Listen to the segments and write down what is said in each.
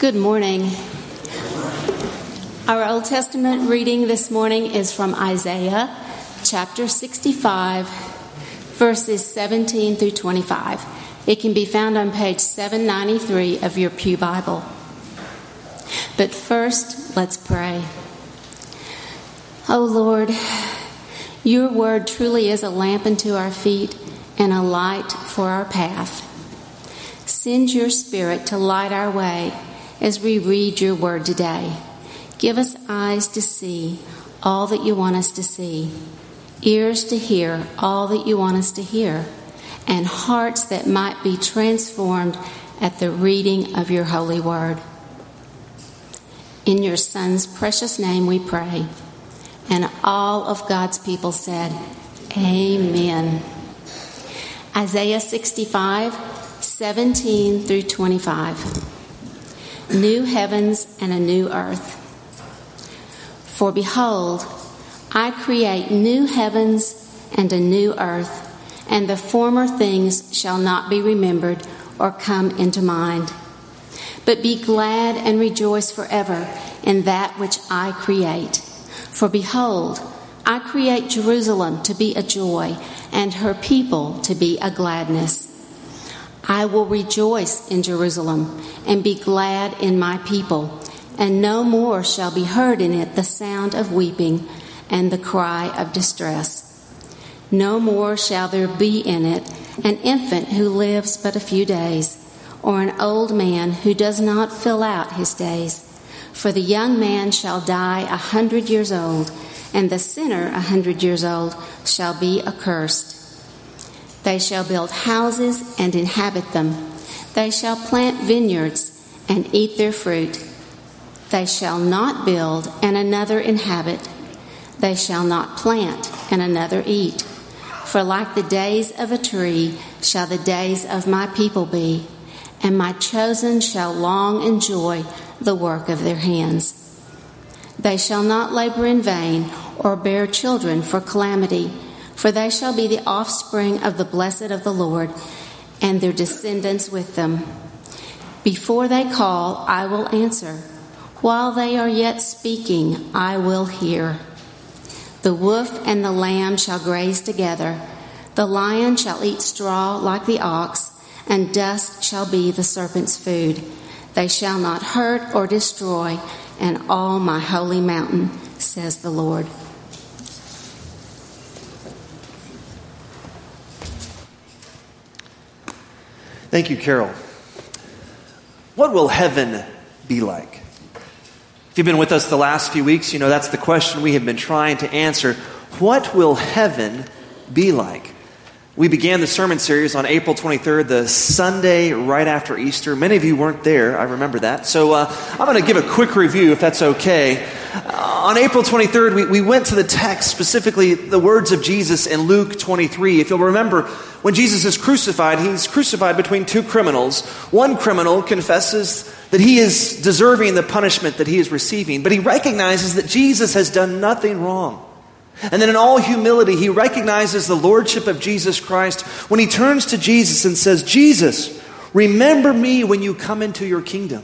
Good morning. Our Old Testament reading this morning is from Isaiah chapter 65, verses 17 through 25. It can be found on page 793 of your Pew Bible. But first, let's pray. Oh Lord, your word truly is a lamp unto our feet and a light for our path. Send your spirit to light our way as we read your word today. Give us eyes to see all that you want us to see, ears to hear all that you want us to hear, and hearts that might be transformed at the reading of your holy word. In your Son's precious name we pray. And all of God's people said, Amen. Isaiah 65, 17 through 25 new heavens and a new earth. For behold, I create new heavens and a new earth, and the former things shall not be remembered or come into mind. But be glad and rejoice forever in that which I create. For behold, I create Jerusalem to be a joy, and her people to be a gladness. I will rejoice in Jerusalem and be glad in my people, and no more shall be heard in it the sound of weeping and the cry of distress. No more shall there be in it an infant who lives but a few days, or an old man who does not fill out his days. For the young man shall die a hundred years old, and the sinner a hundred years old shall be accursed. They shall build houses and inhabit them. They shall plant vineyards and eat their fruit. They shall not build and another inhabit. They shall not plant and another eat. For like the days of a tree shall the days of my people be, and my chosen shall long enjoy the work of their hands. They shall not labor in vain or bear children for calamity for they shall be the offspring of the blessed of the Lord, and their descendants with them. Before they call, I will answer. While they are yet speaking, I will hear. The wolf and the lamb shall graze together. The lion shall eat straw like the ox, and dust shall be the serpent's food. They shall not hurt or destroy in all my holy mountain, says the Lord. Thank you, Carol. What will heaven be like? If you've been with us the last few weeks, you know that's the question we have been trying to answer. What will heaven be like? We began the sermon series on April 23rd, the Sunday right after Easter. Many of you weren't there, I remember that. So uh, I'm going to give a quick review if that's okay. Uh, on April 23rd, we, we went to the text, specifically the words of Jesus in Luke 23. If you'll remember, when Jesus is crucified, he's crucified between two criminals. One criminal confesses that he is deserving the punishment that he is receiving, but he recognizes that Jesus has done nothing wrong. And then, in all humility, he recognizes the lordship of Jesus Christ when he turns to Jesus and says, Jesus, remember me when you come into your kingdom.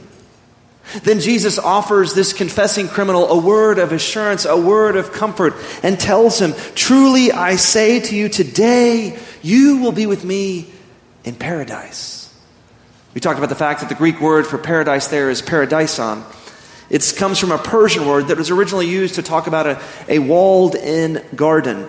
Then Jesus offers this confessing criminal a word of assurance, a word of comfort, and tells him, Truly I say to you, today you will be with me in paradise. We talked about the fact that the Greek word for paradise there is paradison. It comes from a Persian word that was originally used to talk about a, a walled in garden.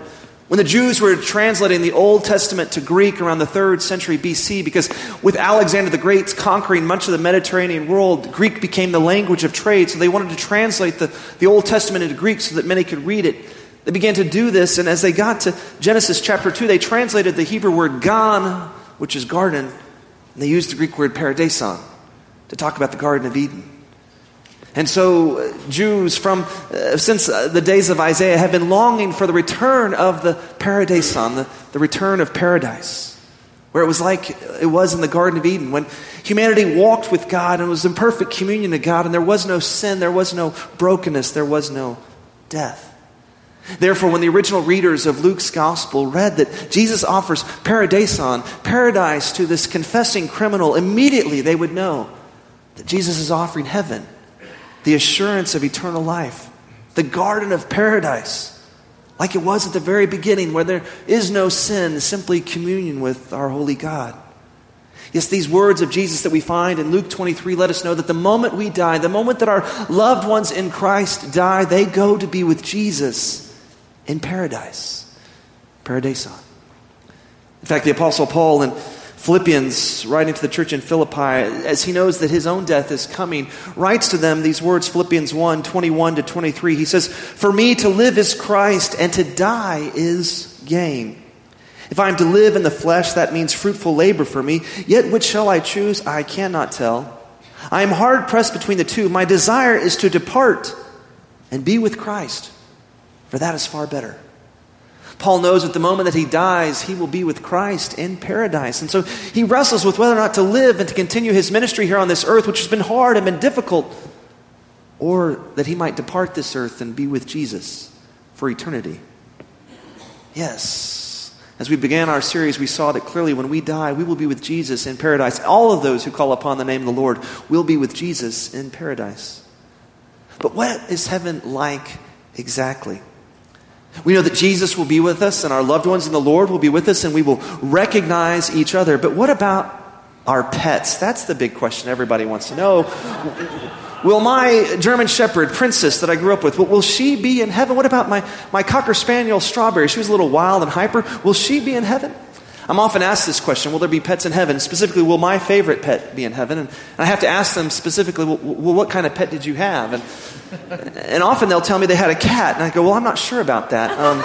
When the Jews were translating the Old Testament to Greek around the 3rd century BC, because with Alexander the Great conquering much of the Mediterranean world, Greek became the language of trade, so they wanted to translate the, the Old Testament into Greek so that many could read it. They began to do this, and as they got to Genesis chapter 2, they translated the Hebrew word gan, which is garden, and they used the Greek word paradison to talk about the Garden of Eden. And so, uh, Jews from uh, since uh, the days of Isaiah have been longing for the return of the paradison, the, the return of paradise, where it was like it was in the Garden of Eden when humanity walked with God and was in perfect communion to God, and there was no sin, there was no brokenness, there was no death. Therefore, when the original readers of Luke's gospel read that Jesus offers paradison, paradise to this confessing criminal, immediately they would know that Jesus is offering heaven, the assurance of eternal life, the garden of paradise, like it was at the very beginning, where there is no sin, simply communion with our holy God. Yes, these words of Jesus that we find in Luke 23 let us know that the moment we die, the moment that our loved ones in Christ die, they go to be with Jesus in paradise. Paradiso. In fact, the Apostle Paul in Philippians, writing to the church in Philippi, as he knows that his own death is coming, writes to them these words, Philippians 1 21 to 23. He says, For me to live is Christ, and to die is gain. If I am to live in the flesh, that means fruitful labor for me. Yet which shall I choose? I cannot tell. I am hard pressed between the two. My desire is to depart and be with Christ, for that is far better. Paul knows at the moment that he dies, he will be with Christ in paradise. And so he wrestles with whether or not to live and to continue his ministry here on this earth, which has been hard and been difficult, or that he might depart this earth and be with Jesus for eternity. Yes, as we began our series, we saw that clearly when we die, we will be with Jesus in paradise. All of those who call upon the name of the Lord will be with Jesus in paradise. But what is heaven like exactly? We know that Jesus will be with us and our loved ones in the Lord will be with us and we will recognize each other. But what about our pets? That's the big question everybody wants to know. Will my German Shepherd, Princess, that I grew up with, will she be in heaven? What about my, my Cocker Spaniel, Strawberry? She was a little wild and hyper. Will she be in heaven? I'm often asked this question Will there be pets in heaven? Specifically, will my favorite pet be in heaven? And I have to ask them specifically, Well, what kind of pet did you have? And, and often they'll tell me they had a cat. And I go, Well, I'm not sure about that. Um,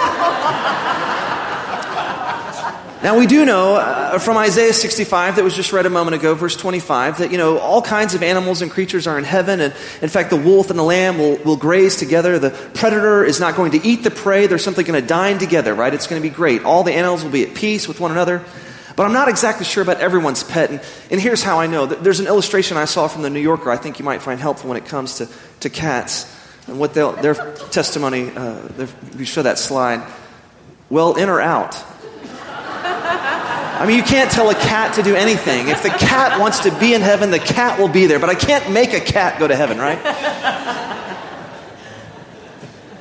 now, we do know uh, from Isaiah 65 that was just read a moment ago, verse 25, that, you know, all kinds of animals and creatures are in heaven. And in fact, the wolf and the lamb will, will graze together. The predator is not going to eat the prey. They're simply going to dine together, right? It's going to be great. All the animals will be at peace with one another. But I'm not exactly sure about everyone's pet. And, and here's how I know. There's an illustration I saw from the New Yorker I think you might find helpful when it comes to, to cats and what their testimony, uh, you show that slide. Well, in or out? I mean, you can't tell a cat to do anything. If the cat wants to be in heaven, the cat will be there. But I can't make a cat go to heaven, right?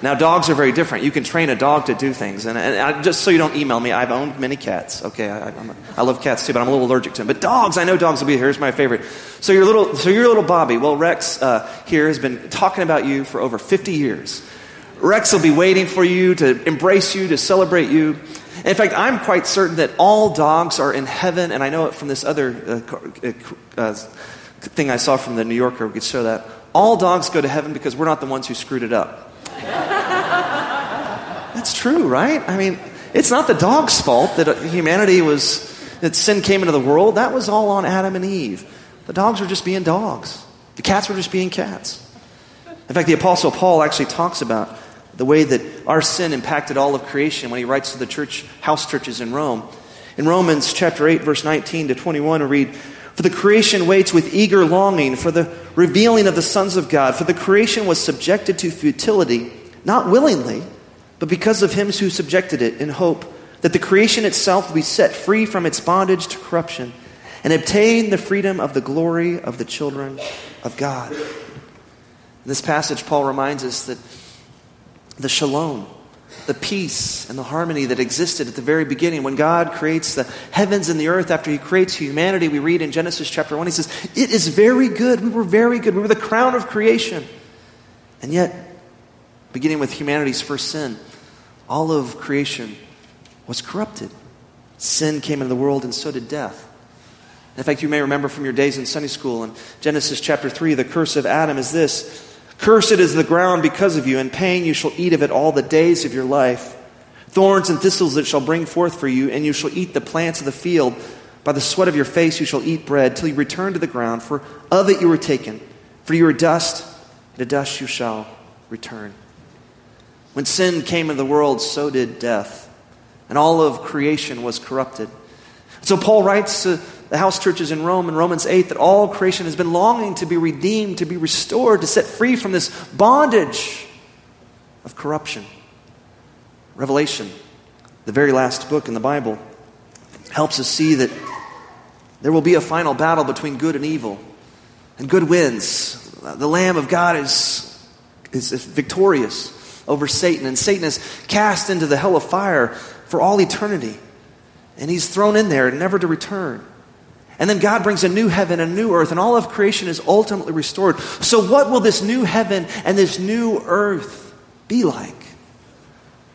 Now, dogs are very different. You can train a dog to do things. And, and I, just so you don't email me, I've owned many cats. Okay, I, love cats too, but I'm a little allergic to them. But dogs, I know dogs will be here. Here's my favorite. So your little, so your little Bobby. Well, Rex uh, here has been talking about you for over 50 years. Rex will be waiting for you to embrace you, to celebrate you. In fact, I'm quite certain that all dogs are in heaven, and I know it from this other uh, uh, uh, thing I saw from the New Yorker. We could show that. All dogs go to heaven because we're not the ones who screwed it up. That's true, right? I mean, it's not the dog's fault that humanity was, that sin came into the world. That was all on Adam and Eve. The dogs were just being dogs, the cats were just being cats. In fact, the Apostle Paul actually talks about the way that our sin impacted all of creation when he writes to the church house churches in Rome. In Romans chapter 8 verse 19 to 21 we read, "For the creation waits with eager longing for the revealing of the sons of God, for the creation was subjected to futility, not willingly, but because of him who subjected it in hope that the creation itself will be set free from its bondage to corruption and obtain the freedom of the glory of the children of God." In this passage Paul reminds us that the shalom, the peace and the harmony that existed at the very beginning. When God creates the heavens and the earth, after He creates humanity, we read in Genesis chapter 1, He says, It is very good. We were very good. We were the crown of creation. And yet, beginning with humanity's first sin, all of creation was corrupted. Sin came into the world, and so did death. In fact, you may remember from your days in Sunday school in Genesis chapter 3, the curse of Adam is this Cursed is the ground because of you, and pain you shall eat of it all the days of your life. Thorns and thistles it shall bring forth for you, and you shall eat the plants of the field. By the sweat of your face you shall eat bread, till you return to the ground, for of it you were taken. For you are dust, and to dust you shall return. When sin came into the world, so did death, and all of creation was corrupted. So Paul writes to the house churches in Rome in Romans 8 that all creation has been longing to be redeemed, to be restored, to set free from this bondage of corruption. Revelation, the very last book in the Bible, helps us see that there will be a final battle between good and evil. and good wins. The Lamb of God is, is victorious over Satan, and Satan is cast into the hell of fire for all eternity. And he's thrown in there, never to return. And then God brings a new heaven and a new earth, and all of creation is ultimately restored. So, what will this new heaven and this new earth be like?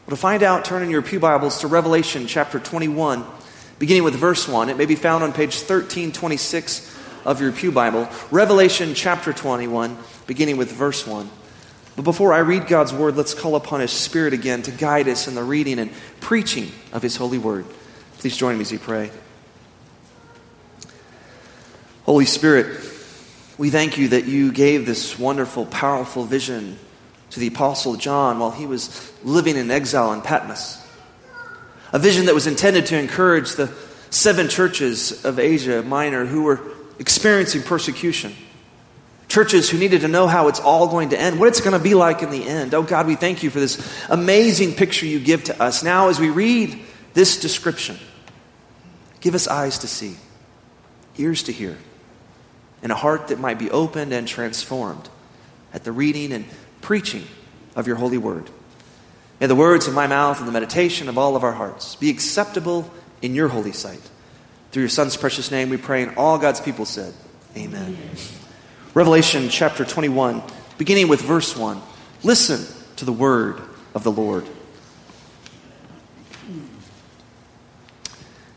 Well, to find out, turn in your Pew Bibles to Revelation chapter 21, beginning with verse 1. It may be found on page 1326 of your Pew Bible. Revelation chapter 21, beginning with verse 1. But before I read God's word, let's call upon His Spirit again to guide us in the reading and preaching of His holy word. Please join me as we pray. Holy Spirit, we thank you that you gave this wonderful, powerful vision to the Apostle John while he was living in exile in Patmos. A vision that was intended to encourage the seven churches of Asia Minor who were experiencing persecution. Churches who needed to know how it's all going to end, what it's going to be like in the end. Oh God, we thank you for this amazing picture you give to us. Now, as we read this description, give us eyes to see, ears to hear, and a heart that might be opened and transformed at the reading and preaching of your holy word. May the words of my mouth and the meditation of all of our hearts be acceptable in your holy sight. Through your Son's precious name we pray, and all God's people said, Amen. Amen. Revelation chapter 21, beginning with verse 1. Listen to the word of the Lord.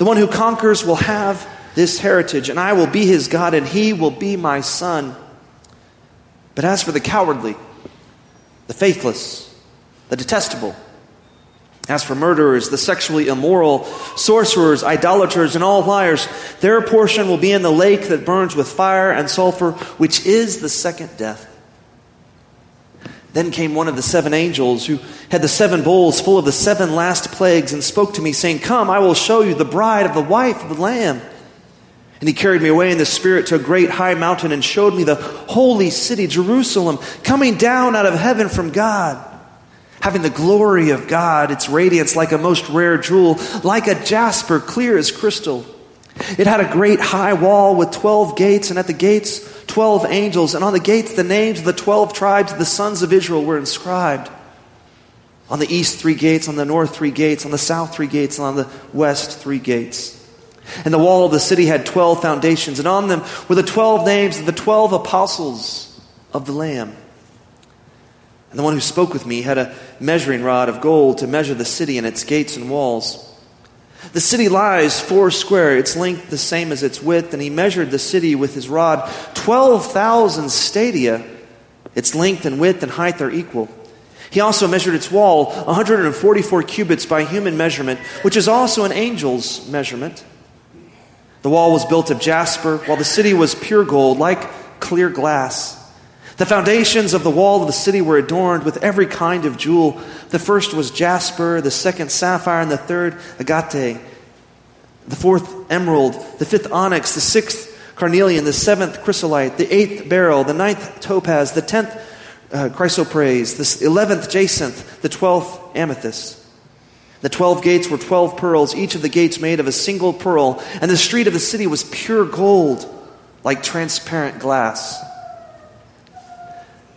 The one who conquers will have this heritage, and I will be his God, and he will be my son. But as for the cowardly, the faithless, the detestable, as for murderers, the sexually immoral, sorcerers, idolaters, and all liars, their portion will be in the lake that burns with fire and sulfur, which is the second death. Then came one of the seven angels who had the seven bowls full of the seven last plagues and spoke to me, saying, Come, I will show you the bride of the wife of the Lamb. And he carried me away in the Spirit to a great high mountain and showed me the holy city, Jerusalem, coming down out of heaven from God, having the glory of God, its radiance like a most rare jewel, like a jasper, clear as crystal. It had a great high wall with twelve gates, and at the gates, twelve angels, and on the gates, the names of the twelve tribes of the sons of Israel were inscribed. On the east, three gates, on the north, three gates, on the south, three gates, and on the west, three gates. And the wall of the city had twelve foundations, and on them were the twelve names of the twelve apostles of the Lamb. And the one who spoke with me had a measuring rod of gold to measure the city and its gates and walls. The city lies four square, its length the same as its width, and he measured the city with his rod. Twelve thousand stadia, its length and width and height are equal. He also measured its wall, 144 cubits by human measurement, which is also an angel's measurement. The wall was built of jasper, while the city was pure gold, like clear glass. The foundations of the wall of the city were adorned with every kind of jewel. The first was jasper, the second sapphire, and the third agate. The fourth emerald, the fifth onyx, the sixth carnelian, the seventh chrysolite, the eighth beryl, the ninth topaz, the tenth uh, chrysoprase, the eleventh jacinth, the twelfth amethyst. The twelve gates were twelve pearls, each of the gates made of a single pearl, and the street of the city was pure gold, like transparent glass.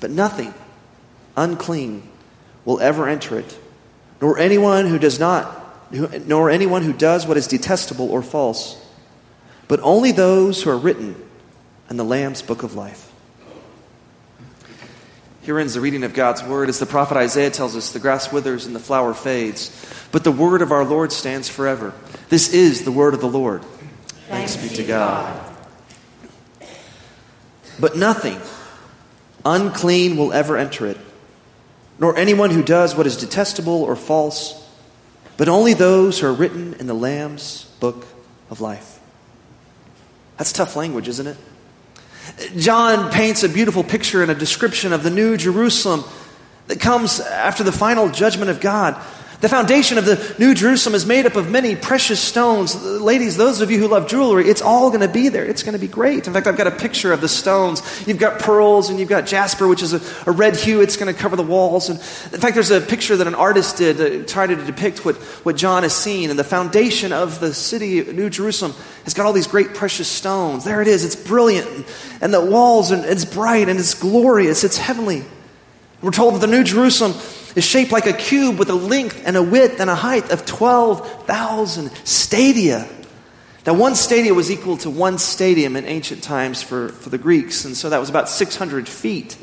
But nothing unclean will ever enter it, nor anyone who does not, nor anyone who does what is detestable or false, but only those who are written in the Lamb's book of life. Here ends the reading of God's word. As the prophet Isaiah tells us, the grass withers and the flower fades, but the word of our Lord stands forever. This is the word of the Lord. Thanks, Thanks be to God. God. But nothing unclean will ever enter it, nor anyone who does what is detestable or false, but only those who are written in the Lamb's book of life. That's tough language, isn't it? John paints a beautiful picture and a description of the new Jerusalem that comes after the final judgment of God. The foundation of the New Jerusalem is made up of many precious stones. Ladies, those of you who love jewelry, it's all going to be there. It's going to be great. In fact, I've got a picture of the stones. You've got pearls and you've got jasper, which is a, a red hue. It's going to cover the walls. And in fact, there's a picture that an artist did uh, to try to depict what, what John has seen. And the foundation of the city, New Jerusalem, has got all these great precious stones. There it is. It's brilliant. And the walls, and it's bright and it's glorious. It's heavenly. We're told that the New Jerusalem is shaped like a cube with a length and a width and a height of 12,000 stadia. Now, one stadia was equal to one stadium in ancient times for, for the Greeks, and so that was about 600 feet.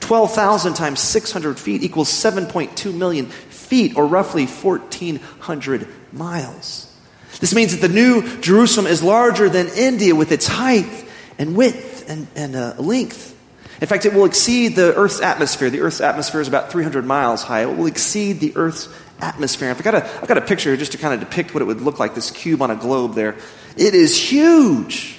12,000 times 600 feet equals 7.2 million feet, or roughly 1,400 miles. This means that the new Jerusalem is larger than India with its height and width and, and uh, length. In fact, it will exceed the Earth's atmosphere. The Earth's atmosphere is about 300 miles high. It will exceed the Earth's atmosphere. I've got, a, I've got a picture just to kind of depict what it would look like, this cube on a globe there. It is huge.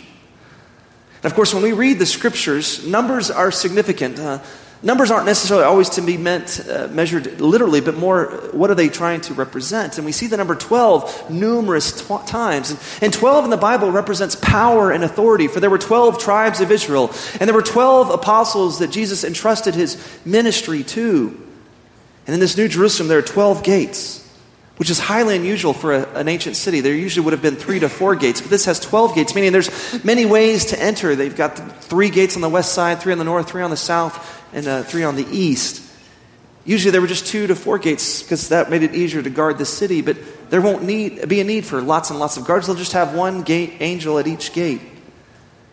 And of course, when we read the scriptures, numbers are significant. Uh, Numbers aren't necessarily always to be meant, uh, measured literally, but more what are they trying to represent? And we see the number 12 numerous times. And, and 12 in the Bible represents power and authority, for there were 12 tribes of Israel, and there were 12 apostles that Jesus entrusted his ministry to. And in this New Jerusalem, there are 12 gates which is highly unusual for a, an ancient city. There usually would have been three to four gates, but this has 12 gates, meaning there's many ways to enter. They've got three gates on the west side, three on the north, three on the south, and uh, three on the east. Usually there were just two to four gates because that made it easier to guard the city, but there won't need, be a need for lots and lots of guards. They'll just have one gate angel at each gate.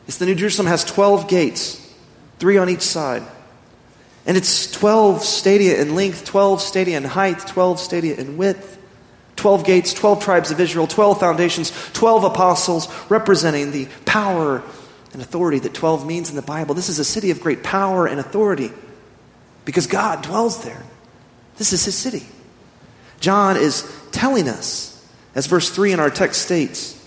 It's the New Jerusalem has 12 gates, three on each side. And it's 12 stadia in length, 12 stadia in height, 12 stadia in width. 12 gates, 12 tribes of Israel, 12 foundations, 12 apostles representing the power and authority that 12 means in the Bible. This is a city of great power and authority because God dwells there. This is his city. John is telling us, as verse 3 in our text states,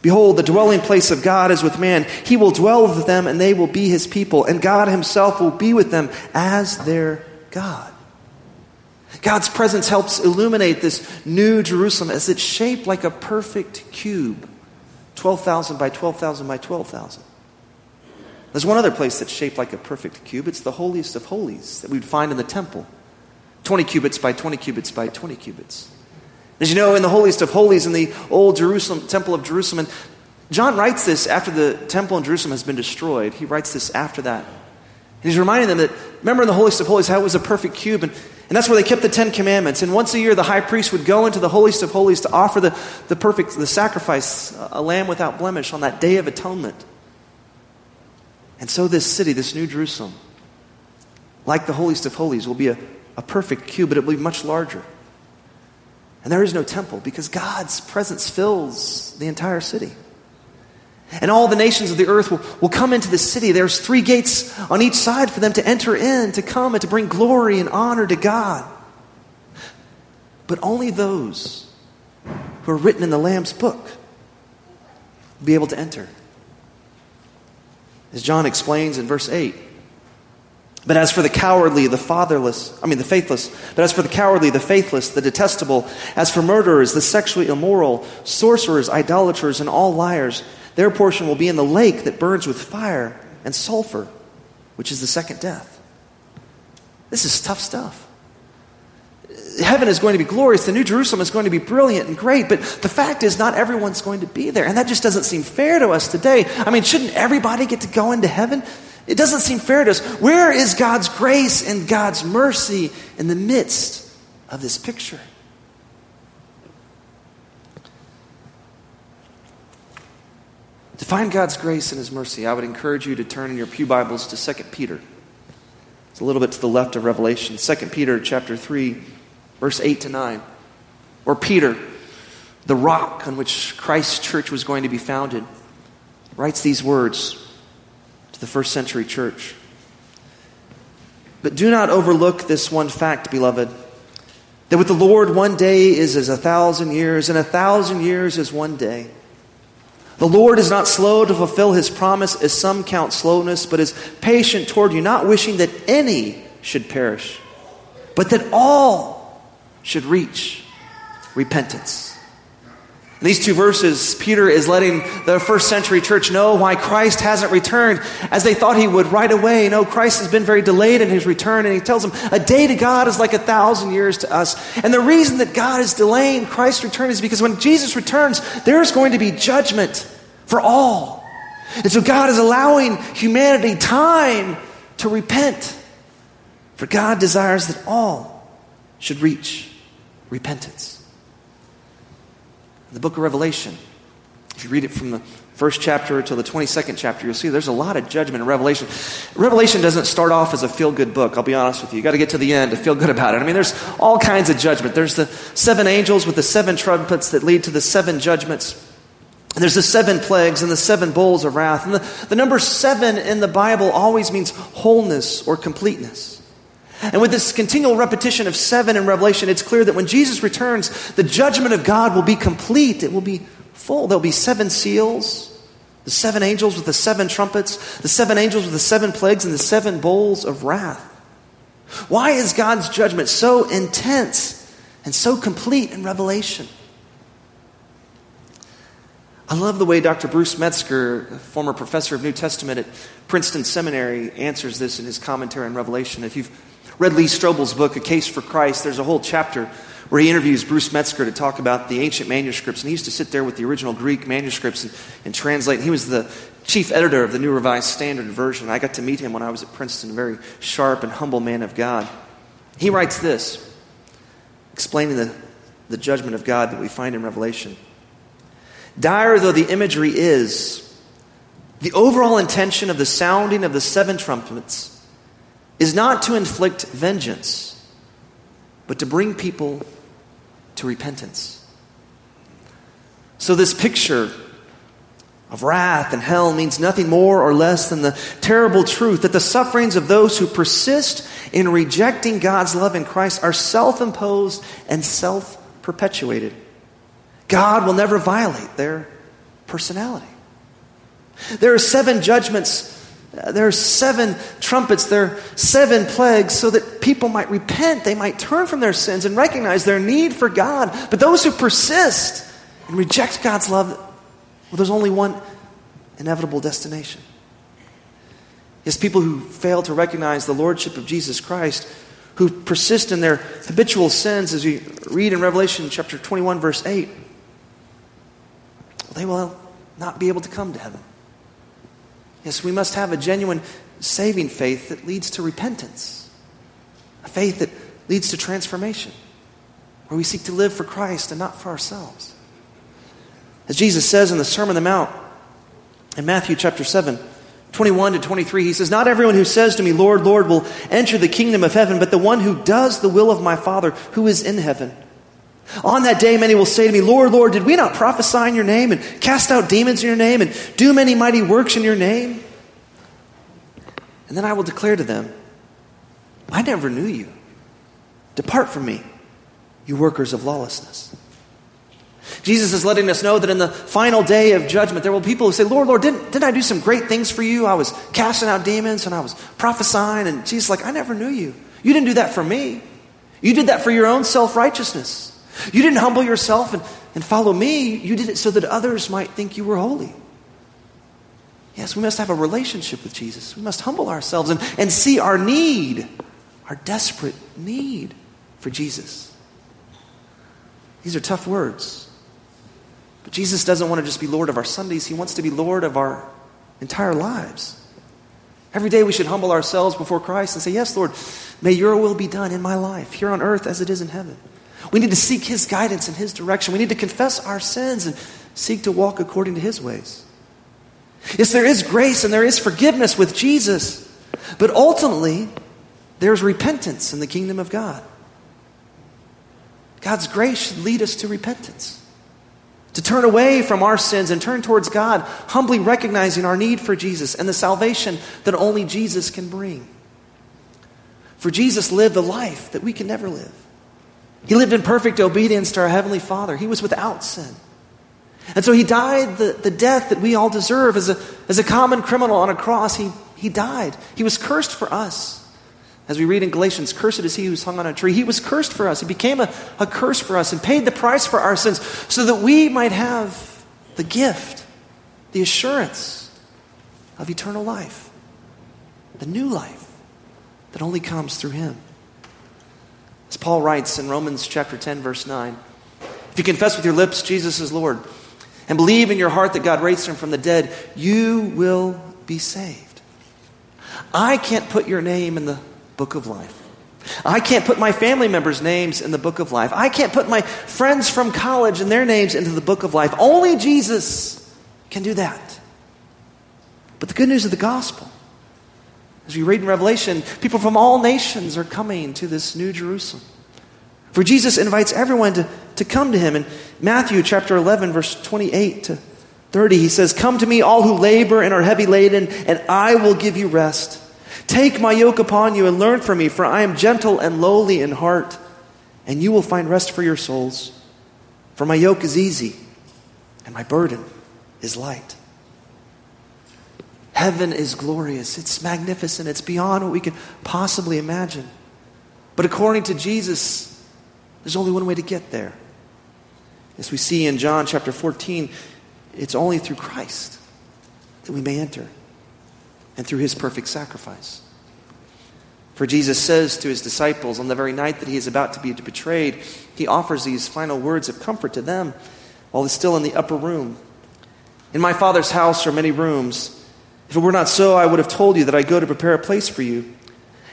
Behold, the dwelling place of God is with man. He will dwell with them, and they will be his people, and God himself will be with them as their God. God's presence helps illuminate this new Jerusalem as it's shaped like a perfect cube 12,000 by 12,000 by 12,000. There's one other place that's shaped like a perfect cube. It's the holiest of holies that we'd find in the temple 20 cubits by 20 cubits by 20 cubits. As you know, in the holiest of holies in the old Jerusalem, temple of Jerusalem, and John writes this after the temple in Jerusalem has been destroyed. He writes this after that. And he's reminding them that, remember in the holiest of holies how it was a perfect cube, and, and that's where they kept the Ten Commandments. And once a year, the high priest would go into the holiest of holies to offer the, the perfect, the sacrifice, a lamb without blemish on that day of atonement. And so, this city, this New Jerusalem, like the holiest of holies, will be a, a perfect cube, but it will be much larger. And there is no temple because God's presence fills the entire city. And all the nations of the earth will, will come into the city. There's three gates on each side for them to enter in, to come and to bring glory and honor to God. But only those who are written in the Lamb's book will be able to enter. As John explains in verse 8. But as for the cowardly, the fatherless, I mean the faithless, but as for the cowardly, the faithless, the detestable, as for murderers, the sexually immoral, sorcerers, idolaters, and all liars, their portion will be in the lake that burns with fire and sulfur. which is the second death. This is tough stuff. Heaven is going to be glorious. The New Jerusalem is going to be brilliant and great. But the fact is, not everyone's going to be there. And that just doesn't seem fair to us today. I mean, shouldn't everybody get to go into heaven? It doesn't seem fair to us. Where is God's grace and God's mercy in the midst of this picture? To find God's grace and His mercy, I would encourage you to turn in your Pew Bibles to 2 Peter. It's a little bit to the left of Revelation. 2 Peter chapter 3, verse 8 to 9. Or Peter, the rock on which Christ's church was going to be founded, writes these words to the first century church. But do not overlook this one fact, beloved, that with the Lord one day is as a thousand years, and a thousand years is one day. The Lord is not slow to fulfill his promise, as some count slowness, but is patient toward you, not wishing that any should perish, but that all should reach repentance. In these two verses, Peter is letting the first century church know why Christ hasn't returned as they thought he would right away. No, Christ has been very delayed in his return, and he tells them a day to God is like a thousand years to us. And the reason that God is delaying Christ's return is because when Jesus returns, there's going to be judgment for all. And so God is allowing humanity time to repent. For God desires that all should reach repentance. The book of Revelation, if you read it from the first chapter to the 22nd chapter, you'll see there's a lot of judgment in Revelation. Revelation doesn't start off as a feel good book, I'll be honest with you. you got to get to the end to feel good about it. I mean, there's all kinds of judgment. There's the seven angels with the seven trumpets that lead to the seven judgments. And there's the seven plagues and the seven bowls of wrath. And the, the number seven in the Bible always means wholeness or completeness. And with this continual repetition of seven in Revelation, it's clear that when Jesus returns, the judgment of God will be complete. It will be full. There'll be seven seals, the seven angels with the seven trumpets, the seven angels with the seven plagues, and the seven bowls of wrath. Why is God's judgment so intense and so complete in Revelation? I love the way Dr. Bruce Metzger, former professor of New Testament at Princeton Seminary, answers this in his commentary on Revelation. If you've read Lee Strobel's book, A Case for Christ, there's a whole chapter where he interviews Bruce Metzger to talk about the ancient manuscripts. And he used to sit there with the original Greek manuscripts and, and translate. He was the chief editor of the New Revised Standard Version. I got to meet him when I was at Princeton, a very sharp and humble man of God. He writes this, explaining the, the judgment of God that we find in Revelation. Dire though the imagery is, the overall intention of the sounding of the seven trumpets is not to inflict vengeance, but to bring people to repentance. So, this picture of wrath and hell means nothing more or less than the terrible truth that the sufferings of those who persist in rejecting God's love in Christ are self imposed and self perpetuated. God will never violate their personality. There are seven judgments, there are seven trumpets, there are seven plagues so that people might repent, they might turn from their sins and recognize their need for God. But those who persist and reject God's love, well, there's only one inevitable destination. It's people who fail to recognize the lordship of Jesus Christ, who persist in their habitual sins, as we read in Revelation chapter 21, verse 8 they will not be able to come to heaven. Yes, we must have a genuine saving faith that leads to repentance, a faith that leads to transformation, where we seek to live for Christ and not for ourselves. As Jesus says in the Sermon on the Mount, in Matthew chapter 7, 21 to 23, he says, Not everyone who says to me, Lord, Lord, will enter the kingdom of heaven, but the one who does the will of my Father who is in heaven. On that day, many will say to me, Lord, Lord, did we not prophesy in your name and cast out demons in your name and do many mighty works in your name? And then I will declare to them, I never knew you. Depart from me, you workers of lawlessness. Jesus is letting us know that in the final day of judgment, there will be people who say, Lord, Lord, didn't, didn't I do some great things for you? I was casting out demons and I was prophesying. And Jesus like, I never knew you. You didn't do that for me. You did that for your own self righteousness. You didn't humble yourself and, and follow me. You did it so that others might think you were holy. Yes, we must have a relationship with Jesus. We must humble ourselves and, and see our need, our desperate need for Jesus. These are tough words. But Jesus doesn't want to just be Lord of our Sundays, He wants to be Lord of our entire lives. Every day we should humble ourselves before Christ and say, Yes, Lord, may your will be done in my life, here on earth as it is in heaven. We need to seek His guidance and His direction. We need to confess our sins and seek to walk according to His ways. Yes, there is grace and there is forgiveness with Jesus, but ultimately, there's repentance in the kingdom of God. God's grace should lead us to repentance, to turn away from our sins and turn towards God, humbly recognizing our need for Jesus and the salvation that only Jesus can bring. For Jesus lived a life that we can never live. He lived in perfect obedience to our Heavenly Father. He was without sin. And so he died the, the death that we all deserve. As a, as a common criminal on a cross, he, he died. He was cursed for us. As we read in Galatians, cursed is he who's hung on a tree. He was cursed for us. He became a, a curse for us and paid the price for our sins so that we might have the gift, the assurance of eternal life, the new life that only comes through him. As Paul writes in Romans chapter 10, verse 9, if you confess with your lips Jesus is Lord and believe in your heart that God raised him from the dead, you will be saved. I can't put your name in the book of life. I can't put my family members' names in the book of life. I can't put my friends from college and their names into the book of life. Only Jesus can do that. But the good news of the gospel, as we read in Revelation, people from all nations are coming to this new Jerusalem. For Jesus invites everyone to, to come to him. In Matthew chapter 11, verse 28 to 30, he says, Come to me, all who labor and are heavy laden, and I will give you rest. Take my yoke upon you and learn from me, for I am gentle and lowly in heart, and you will find rest for your souls. For my yoke is easy, and my burden is light. Heaven is glorious, it's magnificent, it's beyond what we can possibly imagine. But according to Jesus, there's only one way to get there. As we see in John chapter 14, it's only through Christ that we may enter and through his perfect sacrifice. For Jesus says to his disciples on the very night that he is about to be betrayed, he offers these final words of comfort to them while he's still in the upper room. In my Father's house are many rooms. If it were not so, I would have told you that I go to prepare a place for you.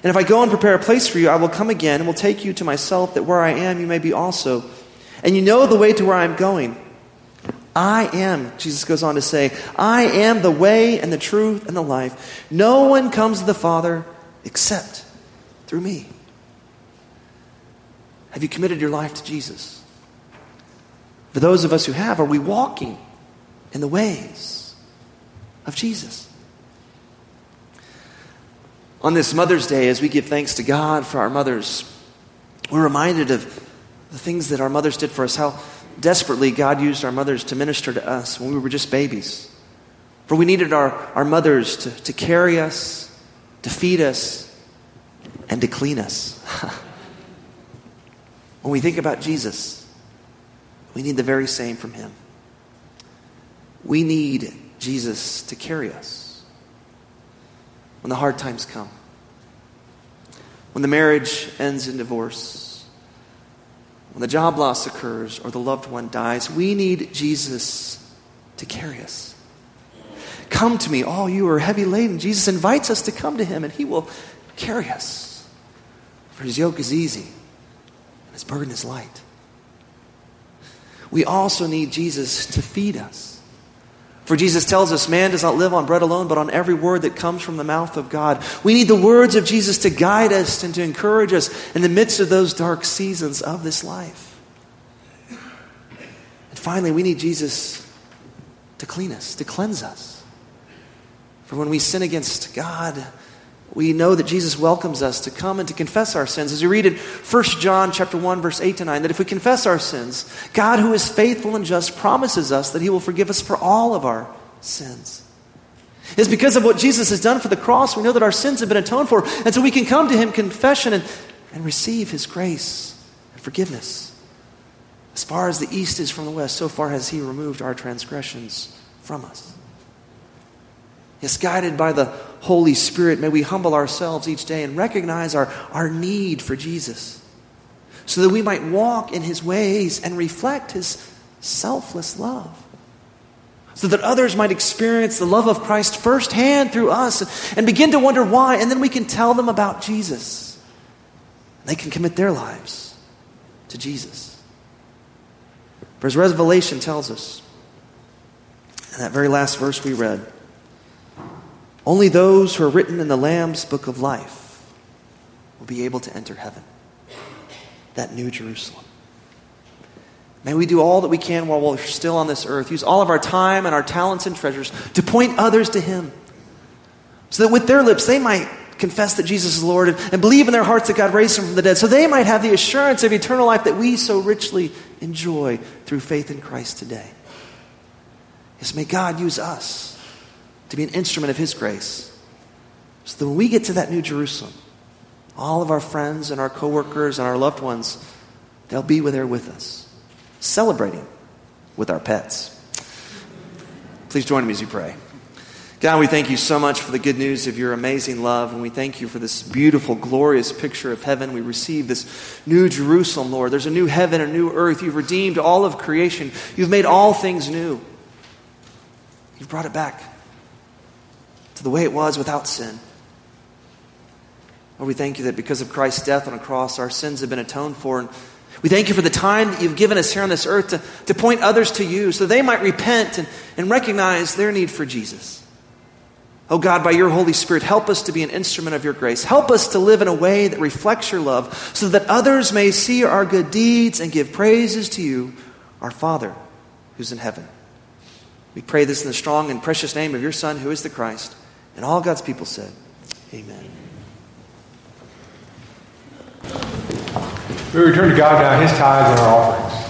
And if I go and prepare a place for you, I will come again and will take you to myself, that where I am, you may be also. And you know the way to where I am going. I am, Jesus goes on to say, I am the way and the truth and the life. No one comes to the Father except through me. Have you committed your life to Jesus? For those of us who have, are we walking in the ways of Jesus? On this Mother's Day, as we give thanks to God for our mothers, we're reminded of the things that our mothers did for us, how desperately God used our mothers to minister to us when we were just babies. For we needed our, our mothers to, to carry us, to feed us, and to clean us. when we think about Jesus, we need the very same from him. We need Jesus to carry us when the hard times come, when the marriage ends in divorce when the job loss occurs or the loved one dies, we need Jesus to carry us. Come to me, all you are heavy laden. Jesus invites us to come to him, and he will carry us. For his yoke is easy, and his burden is light. We also need Jesus to feed us. For Jesus tells us, man does not live on bread alone, but on every word that comes from the mouth of God. We need the words of Jesus to guide us and to encourage us in the midst of those dark seasons of this life. And finally, we need Jesus to clean us, to cleanse us. For when we sin against God, we know that Jesus welcomes us to come and to confess our sins. As we read in 1 John chapter 1 verse 8 to 9 that if we confess our sins, God who is faithful and just promises us that he will forgive us for all of our sins. It's because of what Jesus has done for the cross, we know that our sins have been atoned for, and so we can come to him confession and, and receive his grace and forgiveness. As far as the east is from the west, so far has he removed our transgressions from us. Yes, guided by the Holy Spirit, may we humble ourselves each day and recognize our, our need for Jesus so that we might walk in his ways and reflect his selfless love. So that others might experience the love of Christ firsthand through us and begin to wonder why, and then we can tell them about Jesus. They can commit their lives to Jesus. For as Revelation tells us, in that very last verse we read, only those who are written in the Lamb's book of life will be able to enter heaven, that new Jerusalem. May we do all that we can while we're still on this earth. Use all of our time and our talents and treasures to point others to Him. So that with their lips they might confess that Jesus is Lord and, and believe in their hearts that God raised Him from the dead. So they might have the assurance of eternal life that we so richly enjoy through faith in Christ today. Yes, may God use us to be an instrument of His grace. So that when we get to that new Jerusalem, all of our friends and our coworkers and our loved ones, they'll be there with us, celebrating with our pets. Please join me as you pray. God, we thank you so much for the good news of your amazing love, and we thank you for this beautiful, glorious picture of heaven. We receive this new Jerusalem, Lord. There's a new heaven, a new earth. You've redeemed all of creation, you've made all things new. You've brought it back to the way it was without sin. Lord, we thank you that because of Christ's death on a cross, our sins have been atoned for. And we thank you for the time that you've given us here on this earth to, to point others to you so they might repent and, and recognize their need for Jesus. Oh God, by your Holy Spirit, help us to be an instrument of your grace. Help us to live in a way that reflects your love so that others may see our good deeds and give praises to you, our Father who's in heaven. We pray this in the strong and precious name of your Son, who is the Christ. And all God's people said, Amen. We return to God now his tithes and our offerings.